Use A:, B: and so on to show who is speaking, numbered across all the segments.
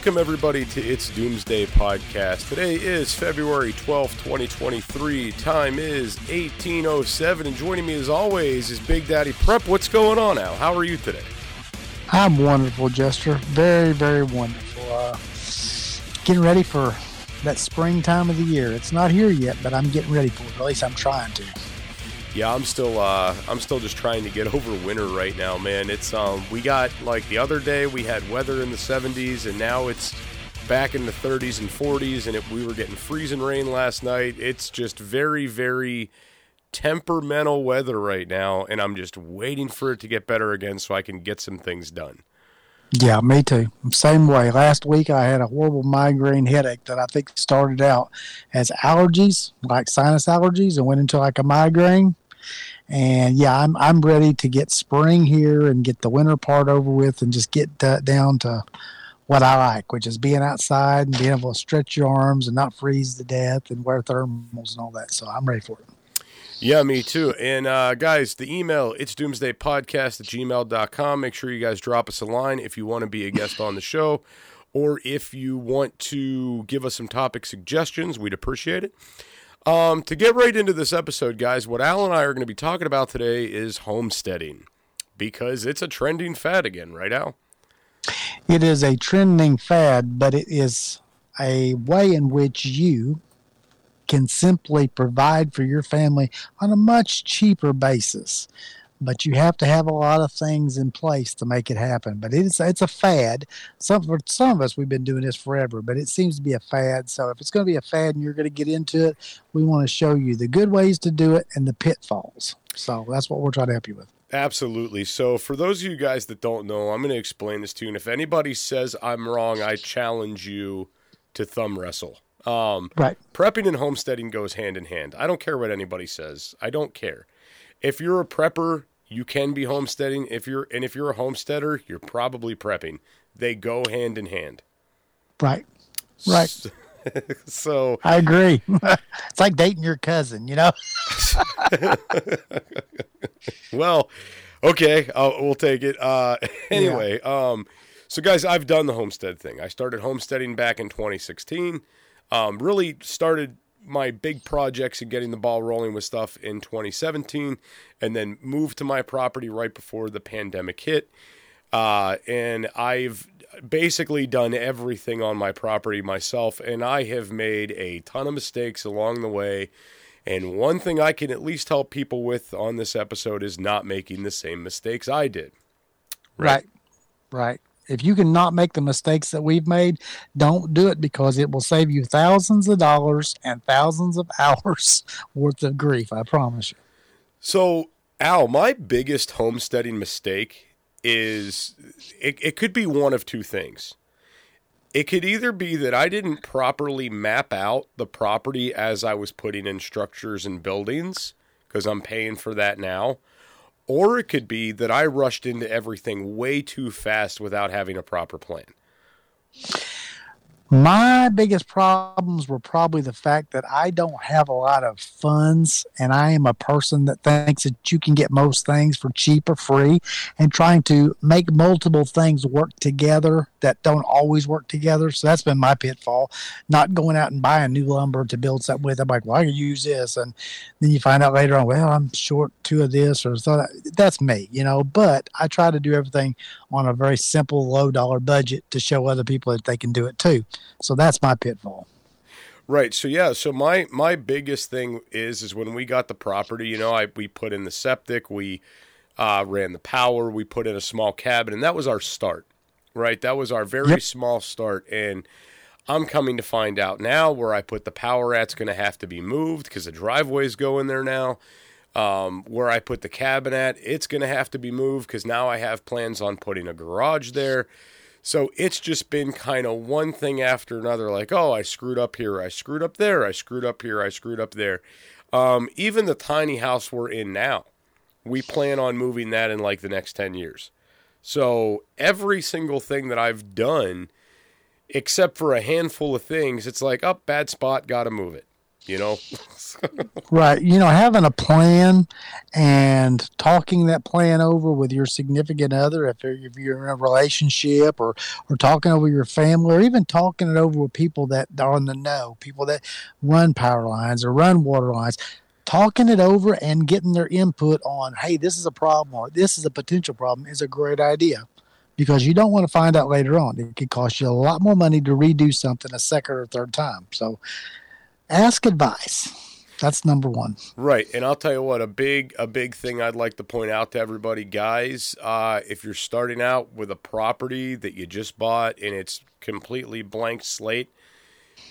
A: Welcome, everybody, to It's Doomsday Podcast. Today is February 12th, 2023. Time is 1807, and joining me as always is Big Daddy Prep. What's going on, Al? How are you today?
B: I'm wonderful, Jester. Very, very wonderful. Uh, getting ready for that spring time of the year. It's not here yet, but I'm getting ready for it. At least I'm trying to.
A: Yeah, I'm still uh, I'm still just trying to get over winter right now, man. It's um we got like the other day we had weather in the 70s and now it's back in the 30s and 40s and it, we were getting freezing rain last night. It's just very very temperamental weather right now and I'm just waiting for it to get better again so I can get some things done.
B: Yeah, me too. Same way. Last week I had a horrible migraine headache that I think started out as allergies, like sinus allergies, and went into like a migraine. And yeah, I'm I'm ready to get spring here and get the winter part over with, and just get uh, down to what I like, which is being outside and being able to stretch your arms and not freeze to death and wear thermals and all that. So I'm ready for it.
A: Yeah, me too. And uh, guys, the email, it's doomsdaypodcast at gmail.com. Make sure you guys drop us a line if you want to be a guest on the show or if you want to give us some topic suggestions. We'd appreciate it. Um, to get right into this episode, guys, what Al and I are going to be talking about today is homesteading because it's a trending fad again, right, Al?
B: It is a trending fad, but it is a way in which you can simply provide for your family on a much cheaper basis. But you have to have a lot of things in place to make it happen. But it's it's a fad. Some for some of us we've been doing this forever, but it seems to be a fad. So if it's going to be a fad and you're going to get into it, we want to show you the good ways to do it and the pitfalls. So that's what we're trying to help you with.
A: Absolutely. So, for those of you guys that don't know, I'm going to explain this to you. And if anybody says I'm wrong, I challenge you to thumb wrestle. Um,
B: right.
A: Prepping and homesteading goes hand in hand. I don't care what anybody says. I don't care. If you're a prepper, you can be homesteading. If you're and if you're a homesteader, you're probably prepping. They go hand in hand.
B: Right. Right.
A: so
B: I agree. it's like dating your cousin, you know.
A: well, okay, I'll, we'll take it. Uh, anyway, yeah. um, so guys, I've done the homestead thing. I started homesteading back in 2016. Um, really started my big projects and getting the ball rolling with stuff in 2017, and then moved to my property right before the pandemic hit. Uh, and I've basically done everything on my property myself, and I have made a ton of mistakes along the way. And one thing I can at least help people with on this episode is not making the same mistakes I did.
B: Right. Right. right. If you can not make the mistakes that we've made, don't do it because it will save you thousands of dollars and thousands of hours worth of grief. I promise you.
A: So, Al, my biggest homesteading mistake is it, it could be one of two things. It could either be that I didn't properly map out the property as I was putting in structures and buildings because I'm paying for that now. Or it could be that I rushed into everything way too fast without having a proper plan.
B: My biggest problems were probably the fact that I don't have a lot of funds, and I am a person that thinks that you can get most things for cheap or free, and trying to make multiple things work together that don't always work together. So that's been my pitfall. Not going out and buying new lumber to build something with. I'm like, well, I can use this, and then you find out later on, well, I'm short two of this, or so. That's me, you know. But I try to do everything on a very simple, low dollar budget to show other people that they can do it too. So that's my pitfall.
A: Right. So yeah. So my my biggest thing is is when we got the property. You know, I we put in the septic, we uh, ran the power, we put in a small cabin, and that was our start. Right. That was our very
B: Yep.
A: small start, and I'm coming to find out now where I put the power at's going to have to be moved because the driveways go in there now. Um, where I put the cabin at, it's going to have to be moved because now I have plans on putting a garage there. So it's just been kind of one thing after another like, oh, I screwed up here, I screwed up there, I screwed up here, I screwed up there. Um, even the tiny house we're in now, we plan on moving that in like the next 10 years. So every single thing that I've done, except for a handful of things, it's like, up, oh, bad spot, got to move it. You know?
B: Right. You know, having a plan and talking that plan over with your significant other, if you're, if you're in a relationship or, or talking over your family or even talking it over with people that are in the know, people that run power lines or run water lines, talking it over and getting their input on, hey, this is a problem or this is a potential problem is a great idea because you don't want to find out later on. It could cost you a lot more money to redo something a second or third time. So ask advice. That's number one.
A: Right, and I'll tell you what a big a big thing I'd like to point out to everybody, guys. Uh, if you're starting out with a property that you just bought and it's completely blank slate,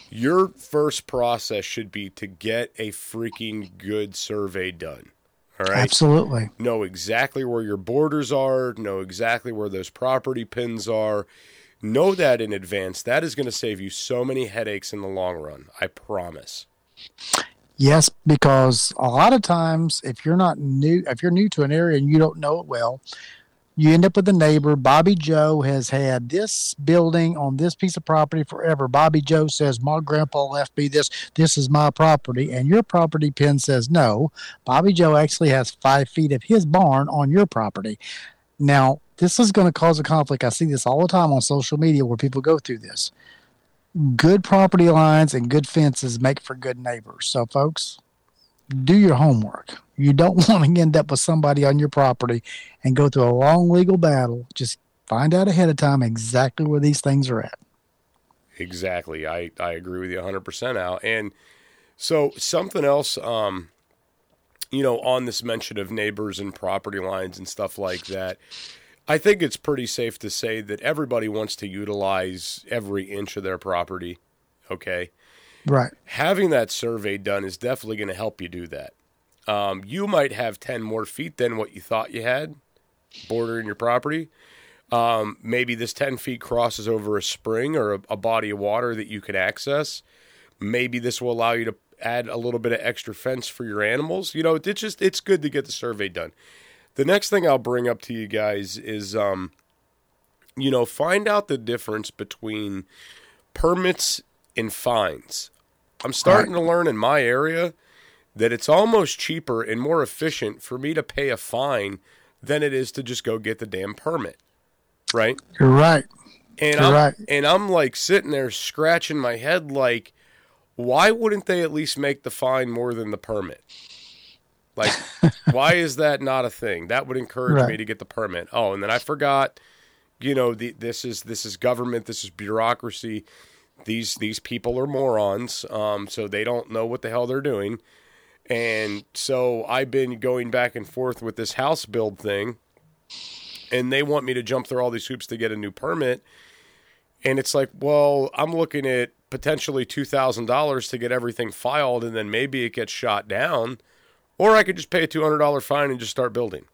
A: your first process should be to get a freaking good survey done. All right,
B: Absolutely.
A: know exactly where your borders are, know exactly where those property pins are. Know that in advance. That is going to save you so many headaches in the long run. I promise.
B: Yes, because a lot of times, if you're not new, if you're new to an area and you don't know it well, you end up with a neighbor. Bobby Joe has had this building on this piece of property forever. Bobby Joe says, My grandpa left me this. This is my property. And your property pin says, No. Bobby Joe actually has five feet of his barn on your property. Now, this is going to cause a conflict. I see this all the time on social media where people go through this good property lines and good fences make for good neighbors. So, folks, do your homework. You don't want to end up with somebody on your property and go through a long legal battle. Just find out ahead of time exactly where these things are at.
A: Exactly. I, I agree with you 100% Al. And so something else, um, you know, on this mention of neighbors and property lines and stuff like that, I think it's pretty safe to say that everybody wants to utilize every inch of their property. Okay.
B: Right.
A: Having that survey done is definitely going to help you do that. Um, you might have 10 more feet than what you thought you had bordering your property. Um, maybe this 10 feet crosses over a spring or a, a body of water that you can access. Maybe this will allow you to add a little bit of extra fence for your animals. You know, it's just, it's good to get the survey done. The next thing I'll bring up to you guys is, um, you know, find out the difference between permits and fines. I'm starting to learn in my area that it's almost cheaper and more efficient for me to pay a fine than it is to just go get the damn permit. Right?
B: You're right.
A: And
B: You're
A: I'm,
B: right.
A: and I'm like sitting there scratching my head like why wouldn't they at least make the fine more than the permit? Like why is that not a thing? That would encourage me to get the permit. Oh, and then I forgot you know the, this is this is government this is bureaucracy. These these people are morons um, so they don't know what the hell they're doing. And so i've been going back and forth with this house build thing and they want me to jump through all these hoops to get a new permit. And it's like well i'm looking at potentially $2000 to get everything filed and then maybe it gets shot down or i could just pay a $200 fine and just start building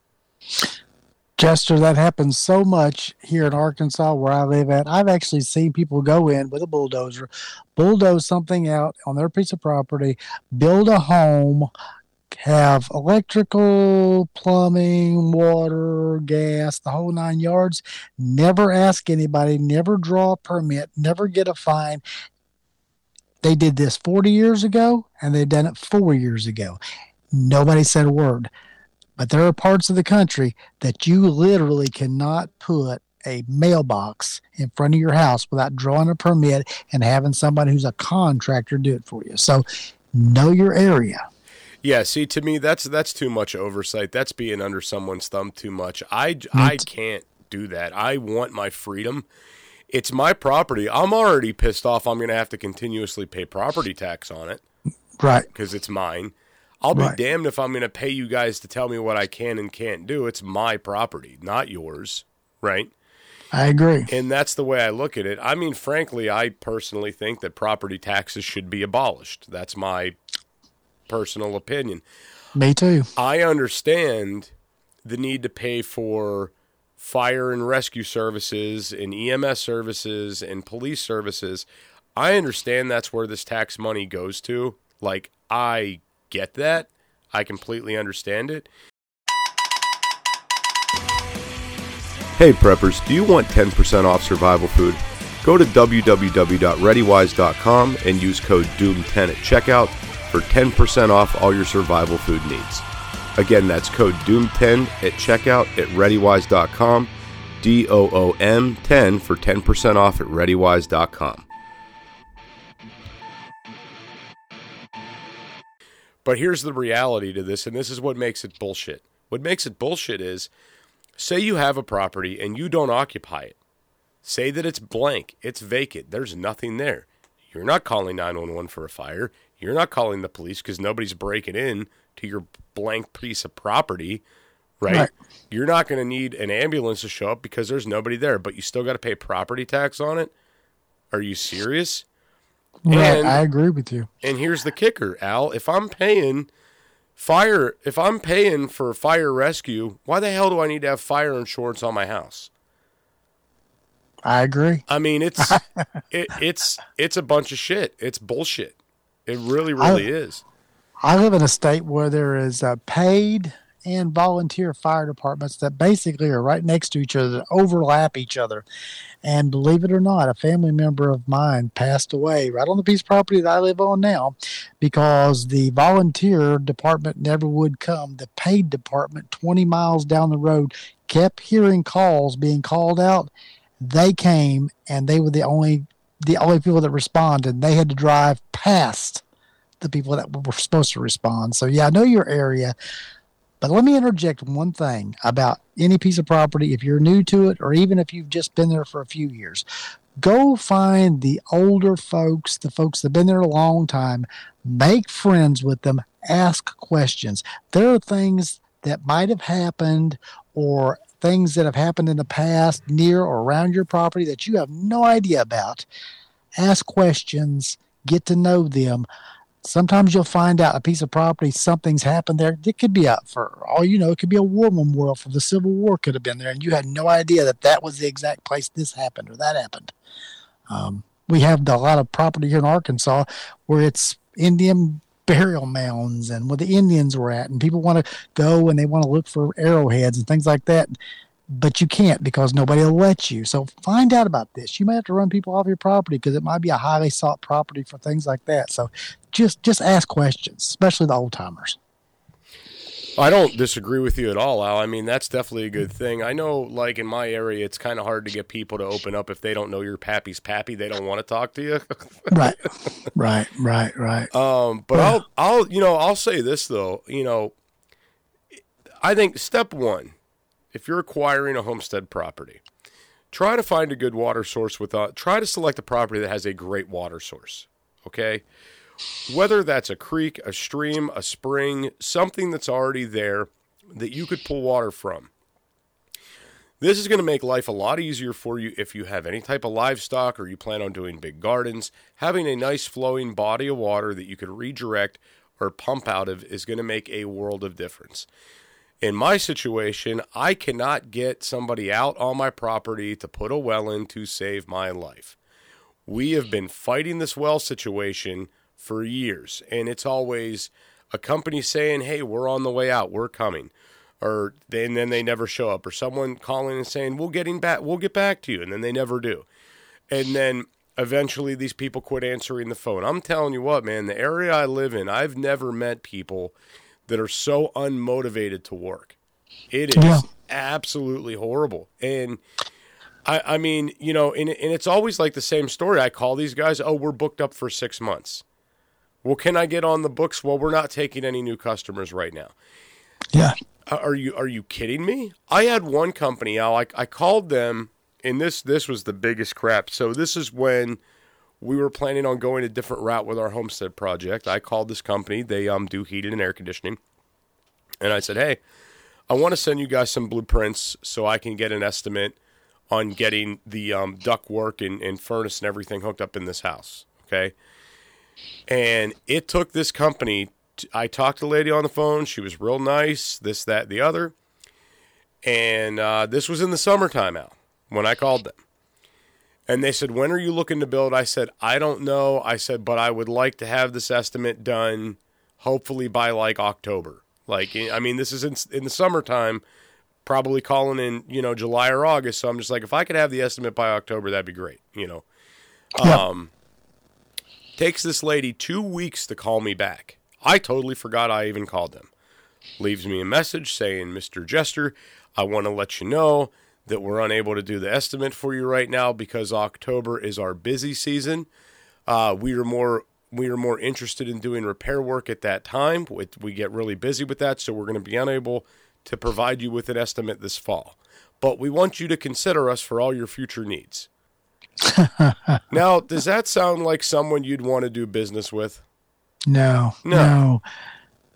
B: Jester, that happens so much here in Arkansas where I live at. I've actually seen people go in with a bulldozer, bulldoze something out on their piece of property, build a home, have electrical, plumbing, water, gas, the whole nine yards, never ask anybody, never draw a permit, never get a fine. They did this 40 years ago and they've done it four years ago. Nobody said a word. But there are parts of the country that you literally cannot put a mailbox in front of your house without drawing a permit and having somebody who's a contractor do it for you. So know your area.
A: Yeah, see, to me, that's that's too much oversight. That's being under someone's thumb too much. I I can't do that. I want my freedom, it's my property. I'm already pissed off. I'm going to have to continuously pay property tax on it
B: Right.
A: because it's mine. I'll be
B: Right.
A: damned if I'm going to pay you guys to tell me what I can and can't do. It's my property, not yours, right?
B: I agree.
A: And that's the way I look at it. I mean, frankly, I personally think that property taxes should be abolished. That's my personal opinion.
B: Me too.
A: I understand the need to pay for fire and rescue services and EMS services and police services. I understand that's where this tax money goes to. Like, I get that. I completely understand it. Hey preppers, do you want 10% off survival food? Go to www.readywise.com and use code DOOM10 at checkout for 10% off all your survival food needs. Again, that's code DOOM10 at checkout at readywise.com, D O O M 10 for 10% off at readywise.com. But here's the reality to this, and this is what makes it bullshit. What makes it bullshit is say you have a property and you don't occupy it. Say that it's blank, it's vacant, there's nothing there. You're not calling 911 for a fire. You're not calling the police because nobody's breaking in to your blank piece of property, right?
B: Right.
A: You're not going to need an ambulance to show up because there's nobody there, but you still got to pay property tax on it. Are you serious?
B: Right.
A: And-
B: I agree with you.
A: And here's the kicker, Al. If I'm paying fire, if I'm paying for fire rescue, why the hell do I need to have fire insurance on my house?
B: I agree.
A: I mean, it's it, it's it's a bunch of shit. It's bullshit. It really, really is.
B: I live in a state where there is uh, paid and volunteer fire departments that basically are right next to each other, that overlap each other. And believe it or not, a family member of mine passed away right on the piece of property that I live on now because the volunteer department never would come. The paid department, 20 miles down the road, kept hearing calls being called out. They came and they were the only the only people that responded. They had to drive past the people that were supposed to respond. So yeah, I know your area, but let me interject one thing about any piece of property. If you're new to it, or even if you've just been there for a few years, go find the older folks, the folks that have been there a long time. Make friends with them. Ask questions. There are things that might have happened, or things that have happened in the past near or around your property that you have no idea about. Ask questions. Get to know them sometimes you'll find out a piece of property something's happened there it could be up for all you know it could be a war memorial from the civil war could have been there and you had no idea that that was the exact place this happened or that happened. Um, we have a lot of property here in arkansas where it's indian burial mounds and where the indians were at and people want to go and they want to look for arrowheads and things like that but you can't because nobody will let you. So find out about this. You may have to run people off your property because it might be a highly sought property for things like that. So just just ask questions, especially the old timers.
A: I don't disagree with you at all, Al. I mean, that's definitely a good thing. I know, like in my area, it's kind of hard to get people to open up if they don't know your pappy's pappy. They don't want to talk to you.
B: right, right, right, right.
A: Um, but I'll, I'll, you know, I'll say this though. You know, I think step one, if you're acquiring a homestead property, try to find a good water source with. Uh, try to select a property that has a great water source. Okay, whether that's a creek, a stream, a spring, something that's already there that you could pull water from. This is going to make life a lot easier for you if you have any type of livestock or you plan on doing big gardens. Having a nice flowing body of water that you could redirect or pump out of is going to make a world of difference. In my situation, I cannot get somebody out on my property to put a well in to save my life. We have been fighting this well situation for years, and it's always a company saying, "Hey, we're on the way out. We're coming." Or and then they never show up, or someone calling and saying, "We'll getting back, we'll get back to you," and then they never do. And then eventually, these people quit answering the phone. I'm telling you what, man, the area I live in, I've never met people that are so unmotivated to work. It is
B: Yeah.
A: absolutely horrible, and I, I mean, you know, and, and it's always like the same story. I call these guys, oh, we're booked up for six months. Well, can I get on the books? Well, we're not taking any new customers right now.
B: Yeah,
A: Uh, Are you are you kidding me? I had one company, Al. I, I called them and this this was the biggest crap. So this is when we were planning on going a different route with our homestead project. I called this company. They um do heating and air conditioning, and I said, hey, I want to send you guys some blueprints so I can get an estimate on getting the um, duct work and, and furnace and everything hooked up in this house. Okay. And it took this company. I talked to the lady on the phone. She was real nice, this, that, the other. And uh, this was in the summertime, Al, when I called them. And they said, When are you looking to build? I said, I don't know. I said, But I would like to have this estimate done hopefully by like October. Like, I mean, this is in, in the summertime, probably calling in, you know, July or August. So I'm just like, if I could have the estimate by October, that'd be great, you know.
B: Yeah.
A: Um, takes this lady two weeks to call me back. I totally forgot I even called them. Leaves me a message saying, Mr. Jester, I want to let you know that we're unable to do the estimate for you right now because October is our busy season. Uh, we are more we are more interested in doing repair work at that time. We, we get really busy with that, so we're going to be unable to provide you with an estimate this fall. But we want you to consider us for all your future needs. now, does that sound like someone you'd want to do business with?
B: No,
A: No.
B: no,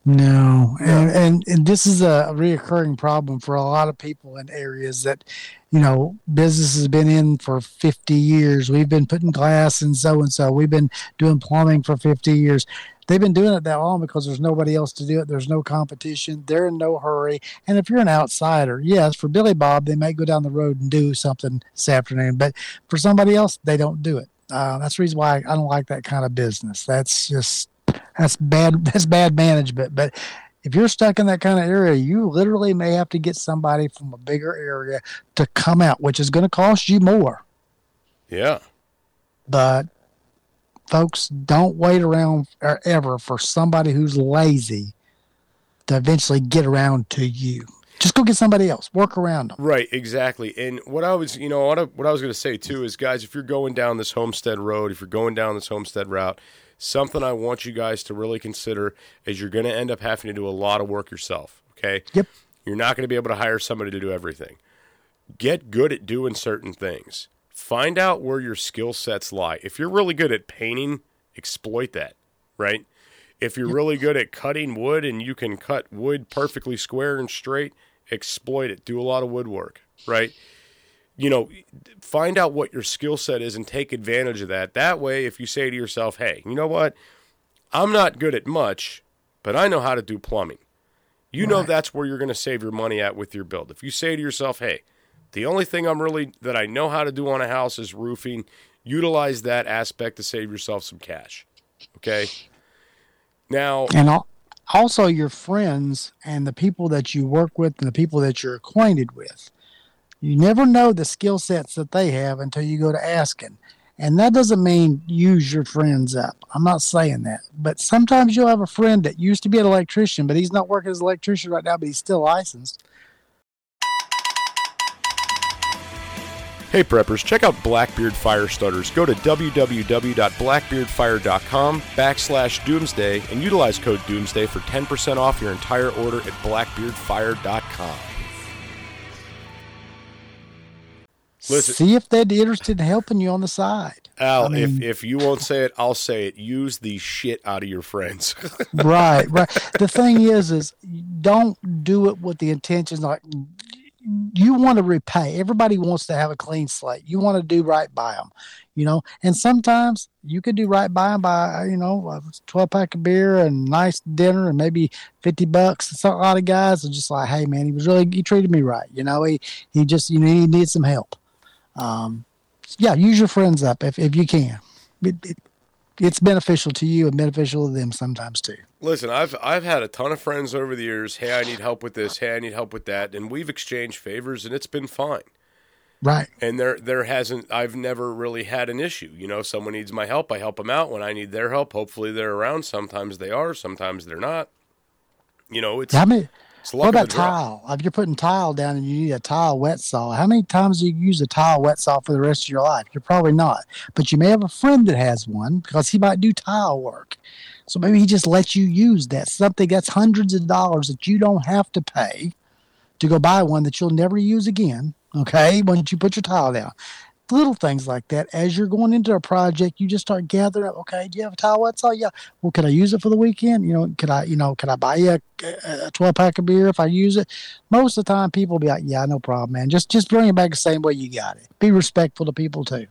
B: no. And, and and this is a reoccurring problem for a lot of people in areas that, you know, business has been in for 50 years. We've been putting glass and so and so. We've been doing plumbing for 50 years. They've been doing it that long because there's nobody else to do it. There's no competition. They're in no hurry. And if you're an outsider, yes, for Billy Bob, they may go down the road and do something this afternoon. But for somebody else, they don't do it. Uh, that's the reason why I don't like that kind of business. That's just that's bad. That's bad management. But if you're stuck in that kind of area, you literally may have to get somebody from a bigger area to come out, which is going to cost you more.
A: Yeah.
B: But folks, don't wait around er, ever for somebody who's lazy to eventually get around to you. Just go get somebody else. Work around them.
A: Right, exactly. And what I was, you know, what I, what I was going to say too is, guys, if you're going down this homestead road, if you're going down this homestead route, something I want you guys to really consider is you're going to end up having to do a lot of work yourself. Okay.
B: Yep.
A: You're not going to be able to hire somebody to do everything. Get good at doing certain things. Find out where your skill sets lie. If you're really good at painting, exploit that, right? If you're really good at cutting wood and you can cut wood perfectly square and straight, exploit it. Do a lot of woodwork, right? You know, find out what your skill set is and take advantage of that. That way, if you say to yourself, hey, you know what? I'm not good at much, but I know how to do plumbing. You know that's where you're going to save your money at with your build. If you say to yourself, hey, the only thing I'm really that I know how to do on a house is roofing, utilize that aspect to save yourself some cash. Okay? Now,
B: and also your friends and the people that you work with and the people that you're acquainted with. You never know the skill sets that they have until you go to asking. And that doesn't mean use your friends up. I'm not saying that. But sometimes you'll have a friend that used to be an electrician, but he's not working as an electrician right now, but he's still licensed.
A: Hey preppers, check out Blackbeard Fire Starters. Go to www.blackbeardfire.com backslash doomsday and utilize code doomsday for 10% off your entire order at blackbeardfire.com. Listen-
B: See if they're interested in helping you on the side.
A: Al,
B: I mean-
A: if, if you won't say it, I'll say it. Use the shit out of your friends.
B: right, right. The thing is, is don't do it with the intentions like you want to repay. Everybody wants to have a clean slate. You want to do right by them, you know. And sometimes you could do right by them by you know a twelve pack of beer and nice dinner and maybe fifty bucks. A lot of guys are just like, hey man, he was really he treated me right. You know, he he just you know he needs some help. Um, yeah, use your friends up if if you can. It, it, it's beneficial to you and beneficial to them sometimes too.
A: Listen, I've I've had a ton of friends over the years. Hey, I need help with this. Hey, I need help with that, and we've exchanged favors, and it's been fine.
B: Right.
A: And there there hasn't. I've never really had an issue. You know, someone needs my help, I help them out. When I need their help, hopefully they're around. Sometimes they are, sometimes they're not. You know, it's
B: How many? What about
A: of the draw.
B: tile? If you're putting tile down and you need a tile wet saw, how many times do you use a tile wet saw for the rest of your life? You're probably not. But you may have a friend that has one because he might do tile work. So maybe he just lets you use that something that's hundreds of dollars that you don't have to pay to go buy one that you'll never use again. Okay, once you put your tile down, little things like that. As you're going into a project, you just start gathering up. Okay, do you have a tile? What's all? Yeah. Well, can I use it for the weekend? You know, can I, you know, can I buy you a, a 12 pack of beer if I use it? Most of the time, people will be like, yeah, no problem, man. Just just bring it back the same way you got it. Be respectful to people too.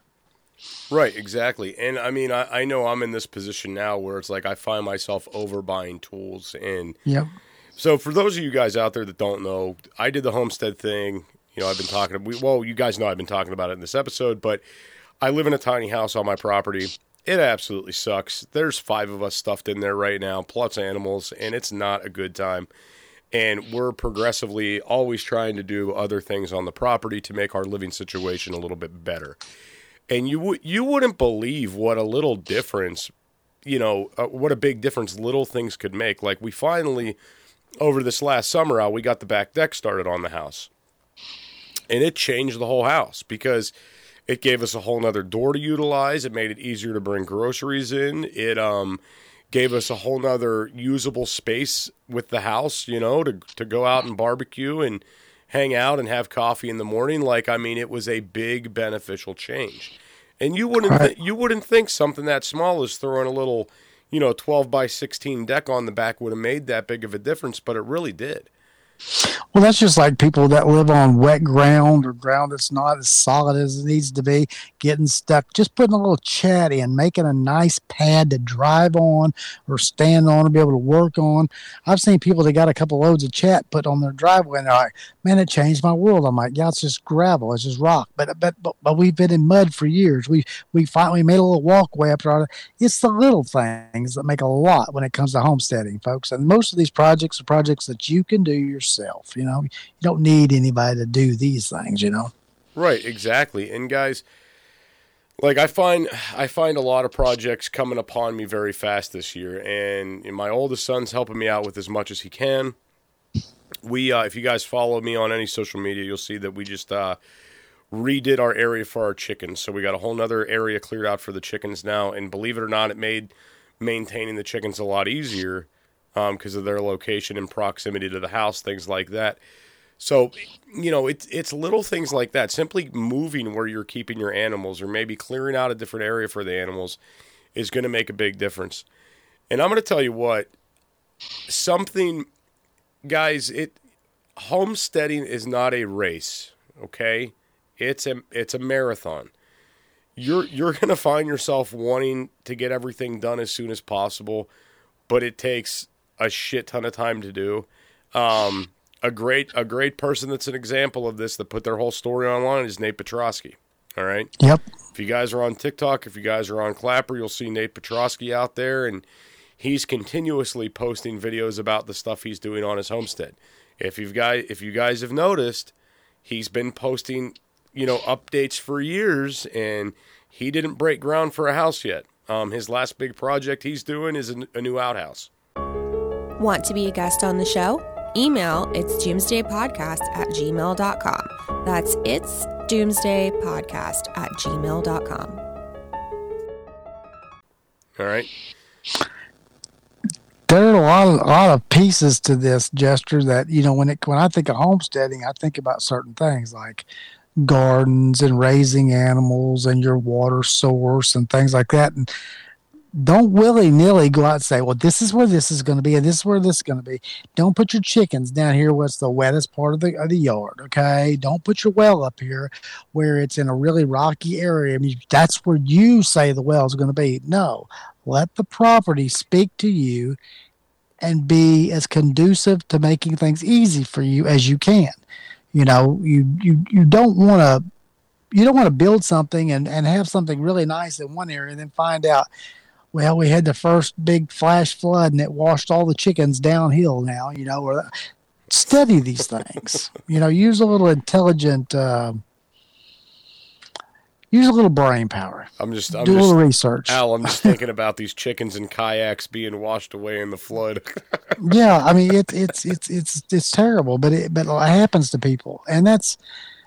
A: Right, exactly. And I mean, I, I know I'm in this position now where it's like I find myself overbuying tools. And
B: Yep.
A: so, for those of you guys out there that don't know, I did the homestead thing. You know, I've been talking. We, well, you guys know I've been talking about it in this episode, but I live in a tiny house on my property. It absolutely sucks. There's five of us stuffed in there right now, plus animals, and it's not a good time. And we're progressively always trying to do other things on the property to make our living situation a little bit better. And you would you wouldn't believe what a little difference, you know, uh, what a big difference little things could make. Like we finally over this last summer out, we got the back deck started on the house and it changed the whole house because it gave us a whole nother door to utilize. It made it easier to bring groceries in. It um gave us a whole nother usable space with the house, you know, to to go out and barbecue and hang out and have coffee in the morning. Like I mean, it was a big beneficial change. And you wouldn't th- you wouldn't think something that small as throwing a little, you know, twelve by sixteen deck on the back would have made that big of a difference, but it really did.
B: Well, that's just like people that live on wet ground or ground that's not as solid as it needs to be, getting stuck. Just putting a little chat in, making a nice pad to drive on or stand on or be able to work on. I've seen people that got a couple loads of chat put on their driveway and they're like, man, it changed my world. I'm like, yeah, it's just gravel, it's just rock. But but but, but we've been in mud for years. We we finally made a little walkway up our. It's the little things that make a lot when it comes to homesteading, folks. And most of these projects are projects that you can do yourself. You know, you don't need anybody to do these things. You know.
A: Right, exactly. And guys, like I find I find a lot of projects coming upon me very fast this year and my oldest son's helping me out with as much as he can. We uh, if you guys follow me on any social media, you'll see that we just uh, redid our area for our chickens. So we got a whole nother area cleared out for the chickens now and believe it or not, it made maintaining the chickens a lot easier Um, because of their location and proximity to the house, things like that. So, you know, it's it's little things like that. Simply moving where you're keeping your animals, or maybe clearing out a different area for the animals, is going to make a big difference. And I'm going to tell you what, something, guys. It homesteading is not a race. Okay, it's a it's a marathon. You're you're going to find yourself wanting to get everything done as soon as possible, but it takes a shit ton of time to do. Um, a great a great person that's an example of this that put their whole story online is Nate Petrosky. All right.
B: Yep.
A: If you guys are on TikTok, if you guys are on Clapper, you'll see Nate Petrosky out there, and he's continuously posting videos about the stuff he's doing on his homestead. If you've guys if you guys have noticed, he's been posting you know updates for years, and he didn't break ground for a house yet. Um, his last big project he's doing is a, a new outhouse.
C: Want to be a guest on the show? Email it's doomsdaypodcast at gmail.com. That's it's doomsdaypodcast at gmail.com.
A: All right.
B: there are a lot of, a lot of pieces to this Jester that you know when it when I think of homesteading, I think about certain things like gardens and raising animals and your water source and things like that. And don't willy nilly go out and say, "Well, this is where this is going to be, and this is where this is going to be." Don't put your chickens down here. What's the wettest part of the of the yard? Okay. Don't put your well up here where it's in a really rocky area. I mean, that's where you say the well is going to be. No, let the property speak to you and be as conducive to making things easy for you as you can. You know, you you you don't want to you don't want to build something and and have something really nice in one area and then find out well we had the first big flash flood and it washed all the chickens downhill now you know or study these things you know use a little intelligent um use a little brain power
A: I'm just I'm
B: do a little research
A: Al, I'm just thinking about these chickens and kayaks being washed away in the flood.
B: yeah, I mean it's it's it's it's it's terrible, but it but it happens to people, and that's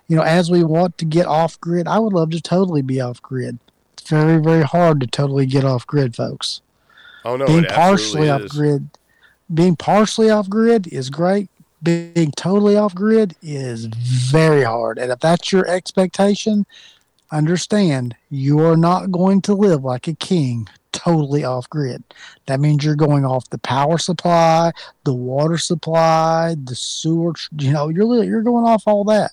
B: you know as we want to get off grid, I would love to totally be off grid. It's very very hard to totally get off grid, folks.
A: oh no,
B: being partially off
A: is.
B: grid, being partially off grid is great. being totally off grid is very hard. And if that's your expectation, understand you are not going to live like a king totally off grid. That means you're going off the power supply, the water supply, the sewer, you know, you're you're going off all that.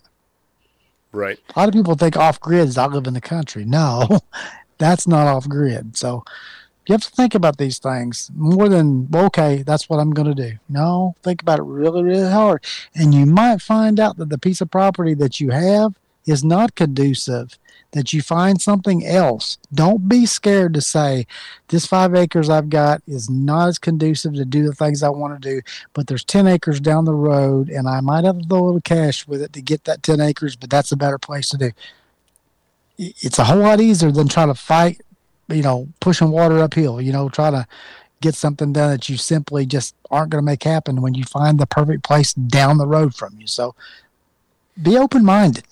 A: Right.
B: A lot of people think off grid is I live in the country. No, that's not off grid. So you have to think about these things more than okay that's what i'm going to do. No think about it really really hard. And you might find out that the piece of property that you have is not conducive that you find something else. Don't be scared to say this five acres i've got is not as conducive to do the things i want to do but there's 10 acres down the road and i might have to throw a little cash with it to get that 10 acres but that's a better place to do it's a whole lot easier than trying to fight you know, pushing water uphill, you know, try to get something done that you simply just aren't going to make happen when you find the perfect place down the road from you. So be open minded.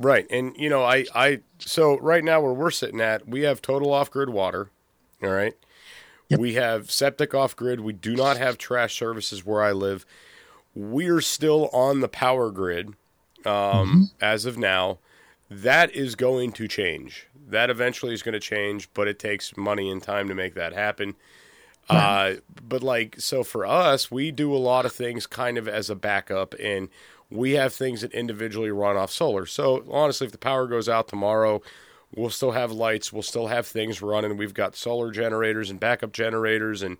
A: Right. And, you know, I, I, so right now where we're sitting at, we have total off grid water. All right. Yep. We have septic off grid. We do not have trash services where I live. We're still on the power grid um, mm-hmm. as of now. That is going to change that eventually is going to change, but it takes money and time to make that happen. Right. Uh, but like, so for us, we do a lot of things kind of as a backup, and we have things that individually run off solar. So honestly, if the power goes out tomorrow, we'll still have lights, we'll still have things running. We've got solar generators and backup generators and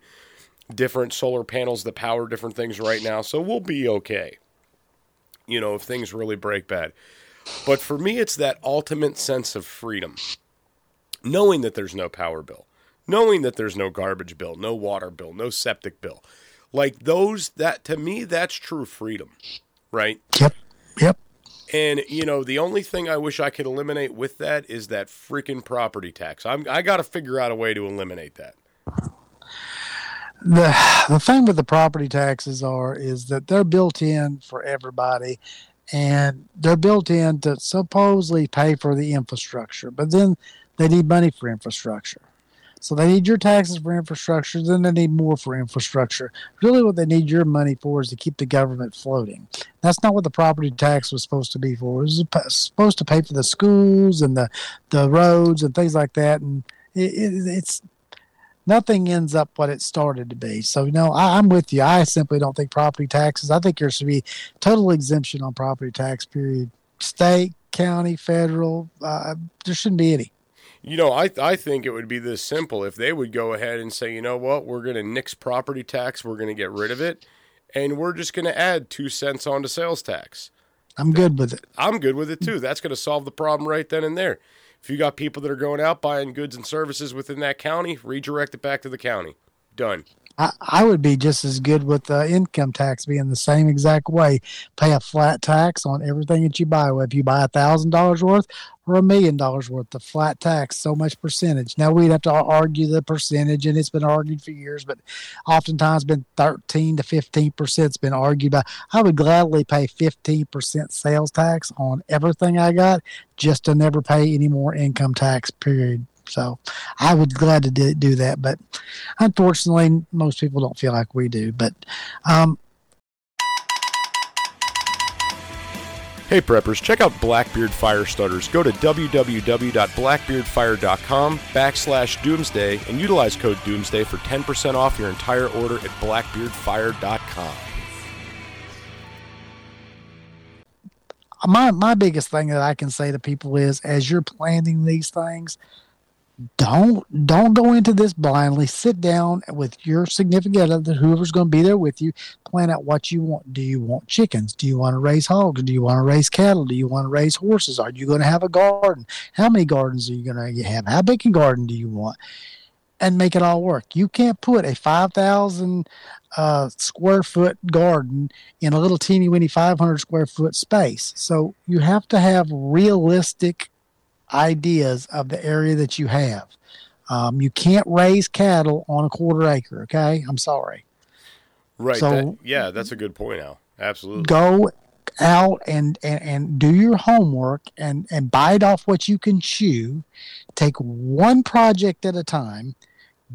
A: different solar panels that power different things right now. So we'll be okay. You know, if things really break bad. But for me, it's that ultimate sense of freedom. Knowing that there's no power bill, knowing that there's no garbage bill, no water bill, no septic bill. Like those, that to me, that's true freedom, right?
B: Yep. Yep.
A: And you know, the only thing I wish I could eliminate with that is that freaking property tax. I'm I got to figure out a way to eliminate that.
B: The the thing with the property taxes are is that they're built in for everybody and they're built in to supposedly pay for the infrastructure, but then they need money for infrastructure. So they need your taxes for infrastructure, then they need more for infrastructure. Really, what they need your money for is to keep the government floating. That's not what the property tax was supposed to be for. It was supposed to pay for the schools and the, the roads and things like that. And it, it, it's nothing ends up what it started to be. So, you know, I, am with you. I simply don't think property taxes, I think there should be total exemption on property tax, period. State, county, federal, uh, there shouldn't be any.
A: You know, I I think it would be this simple if they would go ahead and say, you know what, we're going to nix property tax, we're going to get rid of it, and we're just going to add two cents onto sales tax.
B: I'm good with it.
A: I'm good with it too. That's going to solve the problem right then and there. If you got people that are going out buying goods and services within that county, redirect it back to the county. Done.
B: I, I would be just as good with the income tax being the same exact way. Pay a flat tax on everything that you buy. If you buy a thousand dollars worth or a million dollars worth of flat tax, so much percentage. Now we'd have to argue the percentage, and it's been argued for years, but oftentimes been 13 to 15 percent. It's been argued by. I would gladly pay 15 percent sales tax on everything I got just to never pay any more income tax. Period. So I would glad to do, that, but unfortunately, most people don't feel like we do. But um,
A: Hey preppers, check out Blackbeard Fire Starters. Go to www.blackbeardfire.com backslash doomsday and utilize code doomsday for 10% off your entire order at blackbeardfire.com.
B: My, my biggest thing that I can say to people is as you're planning these things, don't don't go into this blindly. Sit down with your significant other, whoever's going to be there with you. Plan out what you want. Do you want chickens? Do you want to raise hogs? Do you want to raise cattle? Do you want to raise horses? Are you going to have a garden? How many gardens are you going to have? How big a garden do you want? And make it all work. You can't put a five thousand uh, square foot garden in a little teeny weeny five hundred square foot space. So you have to have realistic ideas of the area that you have. Um, you can't raise cattle on a quarter acre. Okay, I'm sorry.
A: Right. So that, yeah, that's a good point. Al. Absolutely.
B: Go out and, and and do your homework and and bite off what you can chew. Take one project at a time.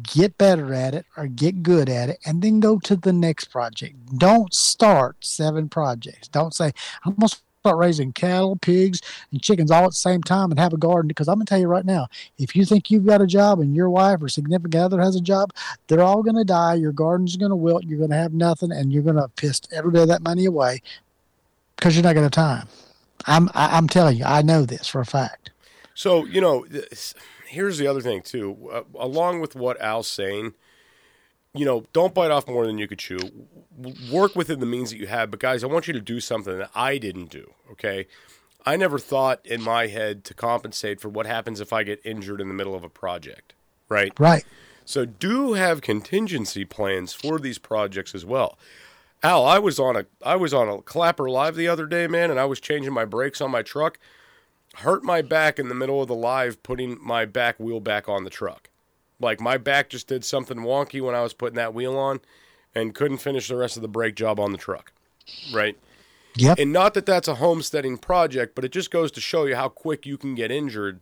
B: get better at it or get good at it, and then go to the next project. Don't start seven projects. Don't say, I'm going to start raising cattle, pigs, and chickens all at the same time and have a garden. Because I'm going to tell you right now, if you think you've got a job and your wife or significant other has a job, they're all going to die. Your garden's going to wilt. You're going to have nothing, and you're going to piss every bit of that money away because you're not going to have time. I'm I'm telling you, I know this for a fact.
A: So you know, here's the other thing too. Uh, along with what Al's saying, you know, don't bite off more than you could chew. Work within the means that you have. But guys, I want you to do something that I didn't do. Okay, I never thought in my head to compensate for what happens if I get injured in the middle of a project. Right.
B: Right.
A: So do have contingency plans for these projects as well. Al, I was on a I was on a clapper live the other day, man, and I was changing my brakes on my truck. Hurt my back in the middle of the live putting my back wheel back on the truck. Like my back just did something wonky when I was putting that wheel on and couldn't finish the rest of the brake job on the truck. Right?
B: Yep.
A: And not that that's a homesteading project, but it just goes to show you how quick you can get injured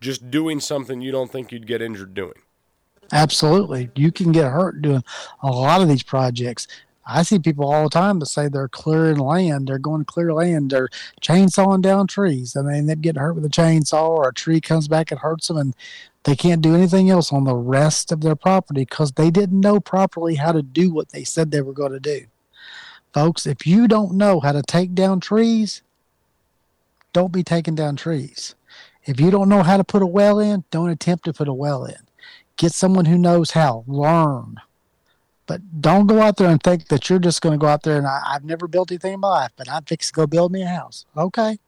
A: just doing something you don't think you'd get injured doing.
B: Absolutely. You can get hurt doing a lot of these projects. I see people all the time that say they're clearing land, they're going to clear land, they're chainsawing down trees, and they end up getting hurt with a chainsaw, or a tree comes back and hurts them, and they can't do anything else on the rest of their property because they didn't know properly how to do what they said they were going to do. Folks, if you don't know how to take down trees, don't be taking down trees. If you don't know how to put a well in, don't attempt to put a well in. Get someone who knows how. Learn but don't go out there and think that you're just going to go out there and I, have never built anything in my life, but I'm fixing to go build me a house. Okay.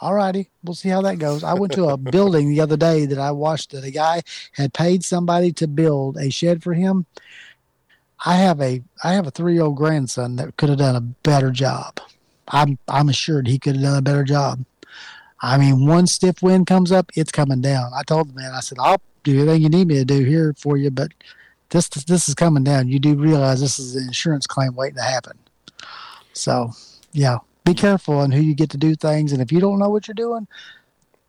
B: All righty. We'll see how that goes. I went to a building the other day that I watched that a guy had paid somebody to build a shed for him. I have a I have a three year old grandson that could have done a better job. I'm I'm assured he could have done a better job. I mean, one stiff wind comes up, it's coming down. I told the man, I said, I'll do everything you need me to do here for you, but this this is coming down. You do realize this is an insurance claim waiting to happen. So, yeah, be careful on who you get to do things, and if you don't know what you're doing,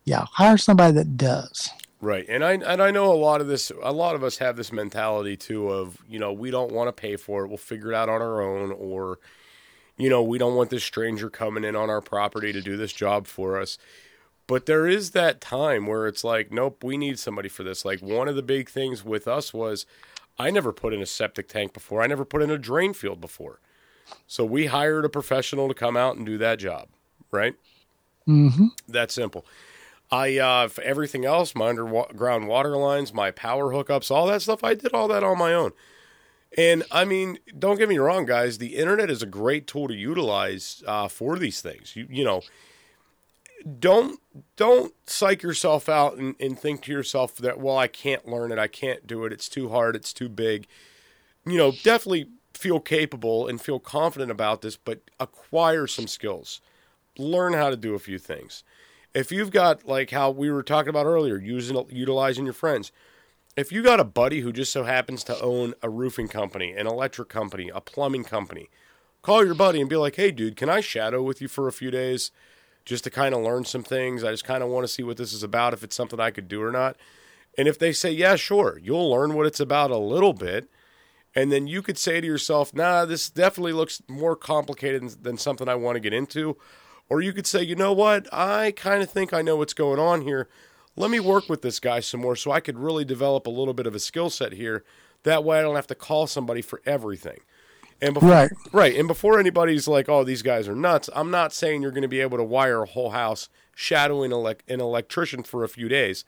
B: yeah, hire somebody that does.
A: Right, and I and I know a lot of this. A lot of us have this mentality too of you know we don't want to pay for it. We'll figure it out on our own, or you know we don't want this stranger coming in on our property to do this job for us. But there is that time where it's like, nope, we need somebody for this. Like one of the big things with us was I never put in a septic tank before. I never put in a drain field before. So we hired a professional to come out and do that job, right?
B: Mm-hmm.
A: That simple. I uh, for everything else, my underground water lines, my power hookups, all that stuff, I did all that on my own. And I mean, don't get me wrong, guys. The internet is a great tool to utilize uh, for these things. You, you know, don't don't psych yourself out and, and think to yourself that well I can't learn it, I can't do it, it's too hard, it's too big. You know, definitely feel capable and feel confident about this, but acquire some skills. Learn how to do a few things. If you've got like how we were talking about earlier, using utilizing your friends. If you got a buddy who just so happens to own a roofing company, an electric company, a plumbing company, call your buddy and be like, "Hey dude, can I shadow with you for a few days?" just to kind of learn some things. I just kind of want to see what this is about, if it's something I could do or not. And if they say, yeah, sure, you'll learn what it's about a little bit. And then you could say to yourself, nah, this definitely looks more complicated than something I want to get into. Or you could say, you know what, I kind of think I know what's going on here. Let me work with this guy some more so I could really develop a little bit of a skill set here. That way I don't have to call somebody for everything. And before,
B: right,
A: right, and before anybody's like, "Oh, these guys are nuts," I'm not saying you're going to be able to wire a whole house shadowing an electrician for a few days,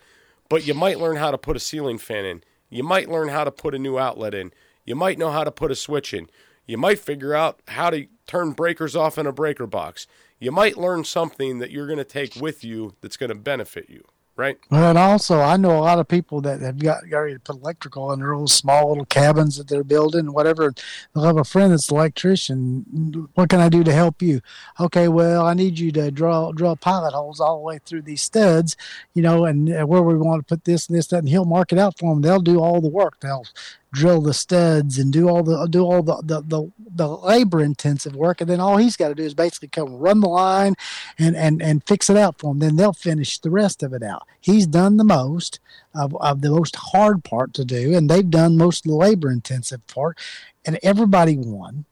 A: but you might learn how to put a ceiling fan in. You might learn how to put a new outlet in. You might know how to put a switch in. You might figure out how to turn breakers off in a breaker box. You might learn something that you're going to take with you that's going to benefit you right?
B: Well, and also I know a lot of people that have got, got to put electrical in their little small little cabins that they're building, whatever. They'll have a friend that's an electrician. What can I do to help you? Okay, well, I need you to draw draw pilot holes all the way through these studs, you know, and where we want to put this and this, that, and he'll mark it out for them. They'll do all the work. They'll drill the studs and do all the do all the the, the, the labor intensive work, and then all he's got to do is basically come run the line and and and fix it out for them. Then they'll finish the rest of it out. He's done the most of, of the most hard part to do, and they've done most of the labor intensive part, and everybody won.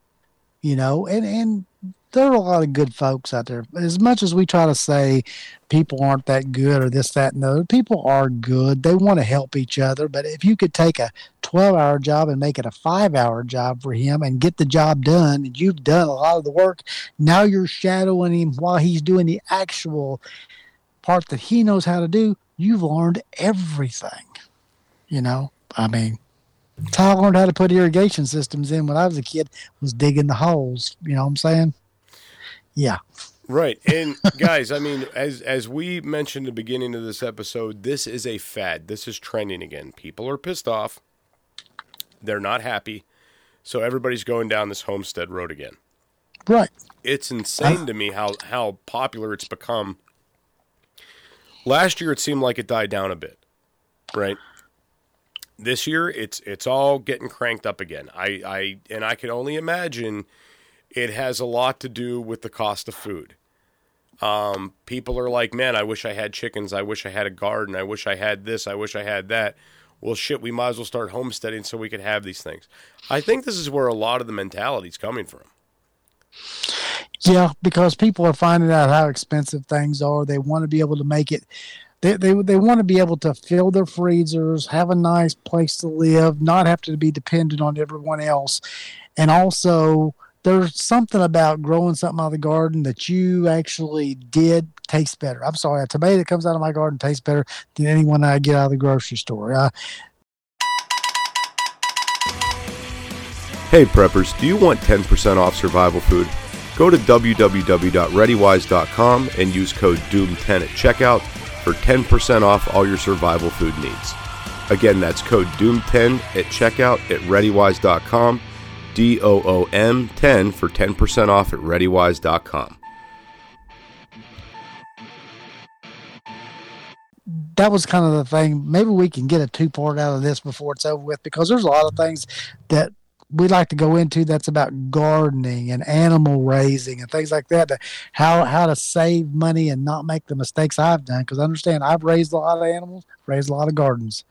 B: You know, and and there are a lot of good folks out there. As much as we try to say people aren't that good or this, that, and the other, people are good. They want to help each other. But if you could take a 12 hour job and make it a five hour job for him and get the job done, and you've done a lot of the work, now you're shadowing him while he's doing the actual part that he knows how to do. You've learned everything. You know, I mean, I learned how to put irrigation systems in when I was a kid was digging the holes. You know what I'm saying? Yeah.
A: Right. And guys, I mean, as as we mentioned at the beginning of this episode, this is a fad. This is trending again. People are pissed off. They're not happy. So everybody's going down this homestead road again.
B: Right.
A: It's insane to me how how popular it's become. Last year it seemed like it died down a bit. Right? This year it's it's all getting cranked up again. I I and I can only imagine it has a lot to do with the cost of food. Um, people are like, man, I wish I had chickens. I wish I had a garden. I wish I had this. I wish I had that. Well, shit, we might as well start homesteading so we could have these things. I think this is where a lot of the mentality is coming from.
B: Yeah, because people are finding out how expensive things are. They want to be able to make it. They, they, they want to be able to fill their freezers, have a nice place to live, not have to be dependent on everyone else. And also, there's something about growing something out of the garden that you actually did taste better. I'm sorry, a tomato that comes out of my garden tastes better than anyone I get out of the grocery store. Uh,
A: hey, preppers, do you want 10% off survival food? Go to www.readywise.com and use code DOOM10 at checkout for 10% off all your survival food needs. Again, that's code DOOM10 at checkout at readywise.com D O O M 10 for 10% off at ReadyWise.com.
B: That was kind of the thing. Maybe we can get a two part out of this before it's over with because there's a lot of things that we like to go into that's about gardening and animal raising and things like that. How how to save money and not make the mistakes I've done because I understand I've raised a lot of animals, raised a lot of gardens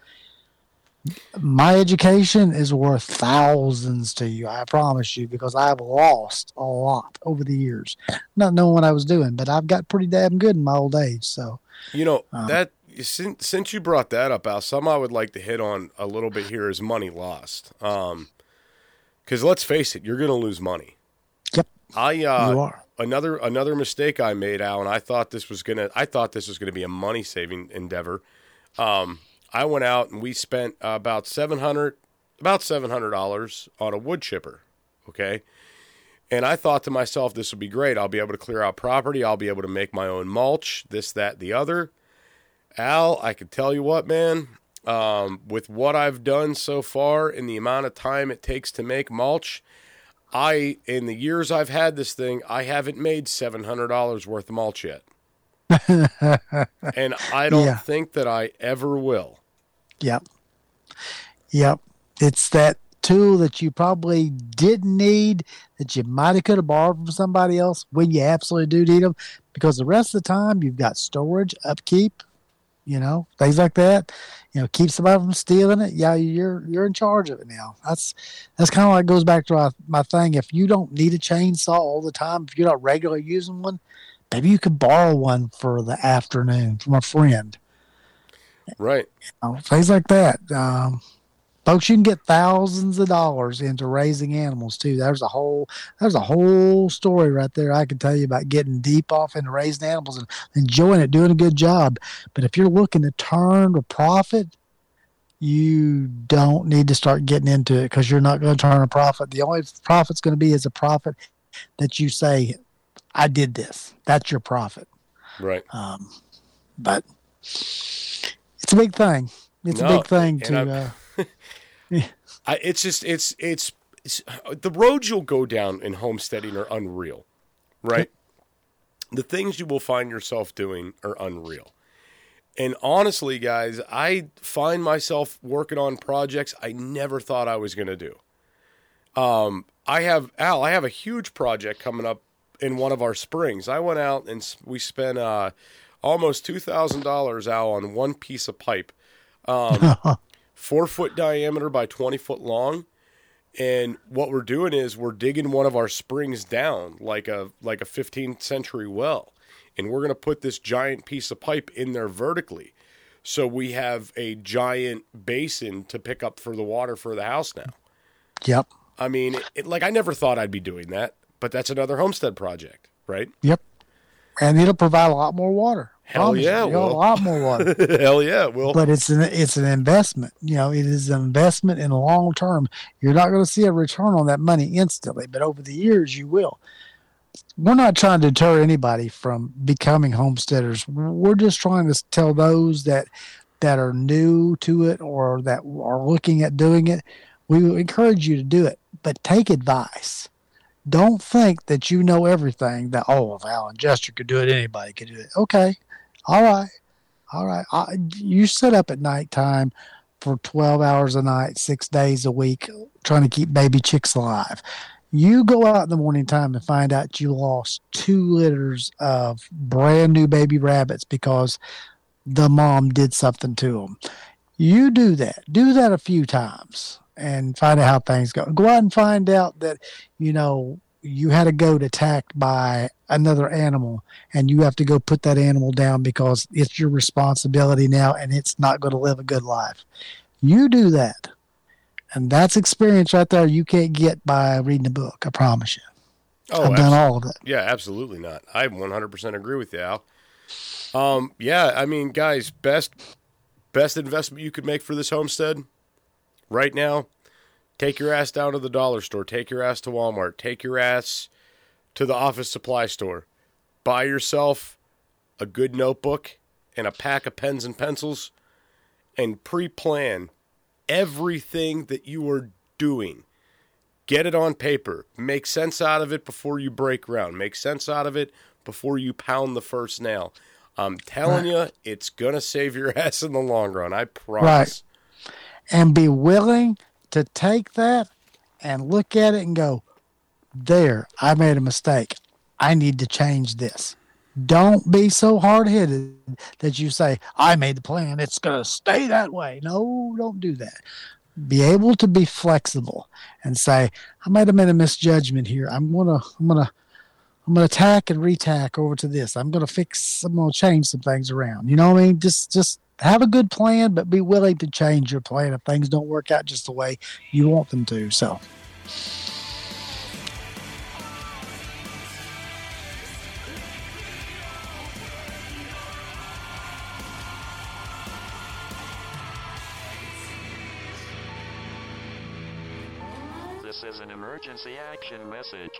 B: my education is worth thousands to you, I promise you, because I've lost a lot over the years, not knowing what I was doing. But I've got pretty damn good in my old age. So,
A: you know um, that since since you brought that up, Al, some I would like to hit on a little bit here is money lost. Um, because let's face it, you're going to lose money.
B: Yep,
A: I
B: uh, you are.
A: Another another mistake I made, Al, and I thought this was gonna I thought this was gonna be a money saving endeavor. Um, I went out and we spent about seven hundred about seven hundred dollars on a wood chipper. Okay. And I thought to myself, this would be great. I'll be able to clear out property. I'll be able to make my own mulch, this, that, the other. Al, I can tell you what, man, um, with what I've done so far and the amount of time it takes to make mulch, I, in the years I've had this thing, I haven't made $700 worth of mulch yet. and I don't yeah. think that I ever will.
B: Yep. Yep. It's that tool that you probably didn't need that you might have could have borrowed from somebody else when you absolutely do need them because the rest of the time you've got storage upkeep you know things like that you know keep somebody from stealing it yeah you're you're in charge of it now that's that's kind of like goes back to my, my thing if you don't need a chainsaw all the time if you're not regularly using one maybe you could borrow one for the afternoon from a friend
A: Right.
B: You know, things like that. Um, folks, you can get thousands of dollars into raising animals too. There's a whole there's a whole story right there I can tell you about getting deep off into raising animals and enjoying it, doing a good job. But if you're looking to turn a profit, you don't need to start getting into it because you're not going to turn a profit. The only profit's going to be is a profit that you say, "I did this." That's your profit.
A: Right.
B: Um, but it's a big thing. It's no, a big thing to. Uh,
A: yeah. I, it's just it's, it's it's the roads you'll go down in homesteading are unreal, right? the things you will find yourself doing are unreal. And honestly, guys, I find myself working on projects I never thought I was going to do. Um, I have Al. I have a huge project coming up in one of our springs. I went out and we spent uh, almost two thousand dollars out on one piece of pipe, um, four foot diameter by twenty foot long. And what we're doing is we're digging one of our springs down like a like a 15th century well, and we're going to put this giant piece of pipe in there vertically, so we have a giant basin to pick up for the water for the house now.
B: Yep.
A: I mean, it, like I never thought I'd be doing that, but that's another homestead project, right?
B: Yep. And it'll provide a lot more water.
A: Hell yeah, well.
B: a lot more water.
A: Hell yeah, well,
B: but it's an it's an investment. You know, it is an investment in the long term. You're not going to see a return on that money instantly, but over the years you will. We're not trying to deter anybody from becoming homesteaders. We're just trying to tell those that that are new to it or that are looking at doing it. We encourage you to do it, but take advice. Don't think that you know everything. That oh, if Al and Jester could do it, anybody could do it. Okay, all right. All right. I, you sit up at nighttime for 12 hours a night, six days a week, trying to keep baby chicks alive. You go out in the morning time and find out you lost two litters of brand new baby rabbits because the mom did something to them. You do that. Do that a few times and find out how things go. Go out and find out that, you know, you had a goat attacked by another animal and you have to go put that animal down because it's your responsibility now and it's not going to live a good life. You do that. And that's experience right there you can't get by reading a book, I promise you.
A: oh,
B: I've done all of it.
A: Yeah, absolutely not. I 100% agree with you, Al. Um, yeah, I mean, guys, best best investment you could make for this homestead right now. Take your ass down to the dollar store. Take your ass to Walmart. Take your ass to the office supply store. Buy yourself a good notebook and a pack of pens and pencils and pre-plan everything that you are doing get it on paper make sense out of it before you break ground make sense out of it before you pound the first nail i'm telling you it's gonna save your ass in the long run i promise
B: And be willing to take that and look at it and go, there, I made a mistake. I need to change this. Don't be so hard headed that you say, I made the plan. It's going to stay that way. No, don't do that. Be able to be flexible and say, I might have made a misjudgment here. I'm going to, I'm going to, I'm going to tack and retack over to this. I'm going to fix, I'm going to change some things around. You know what I mean? Just, just have a good plan, but be willing to change your plan if things don't work out just the way you want them to. So,
D: This is an emergency action message.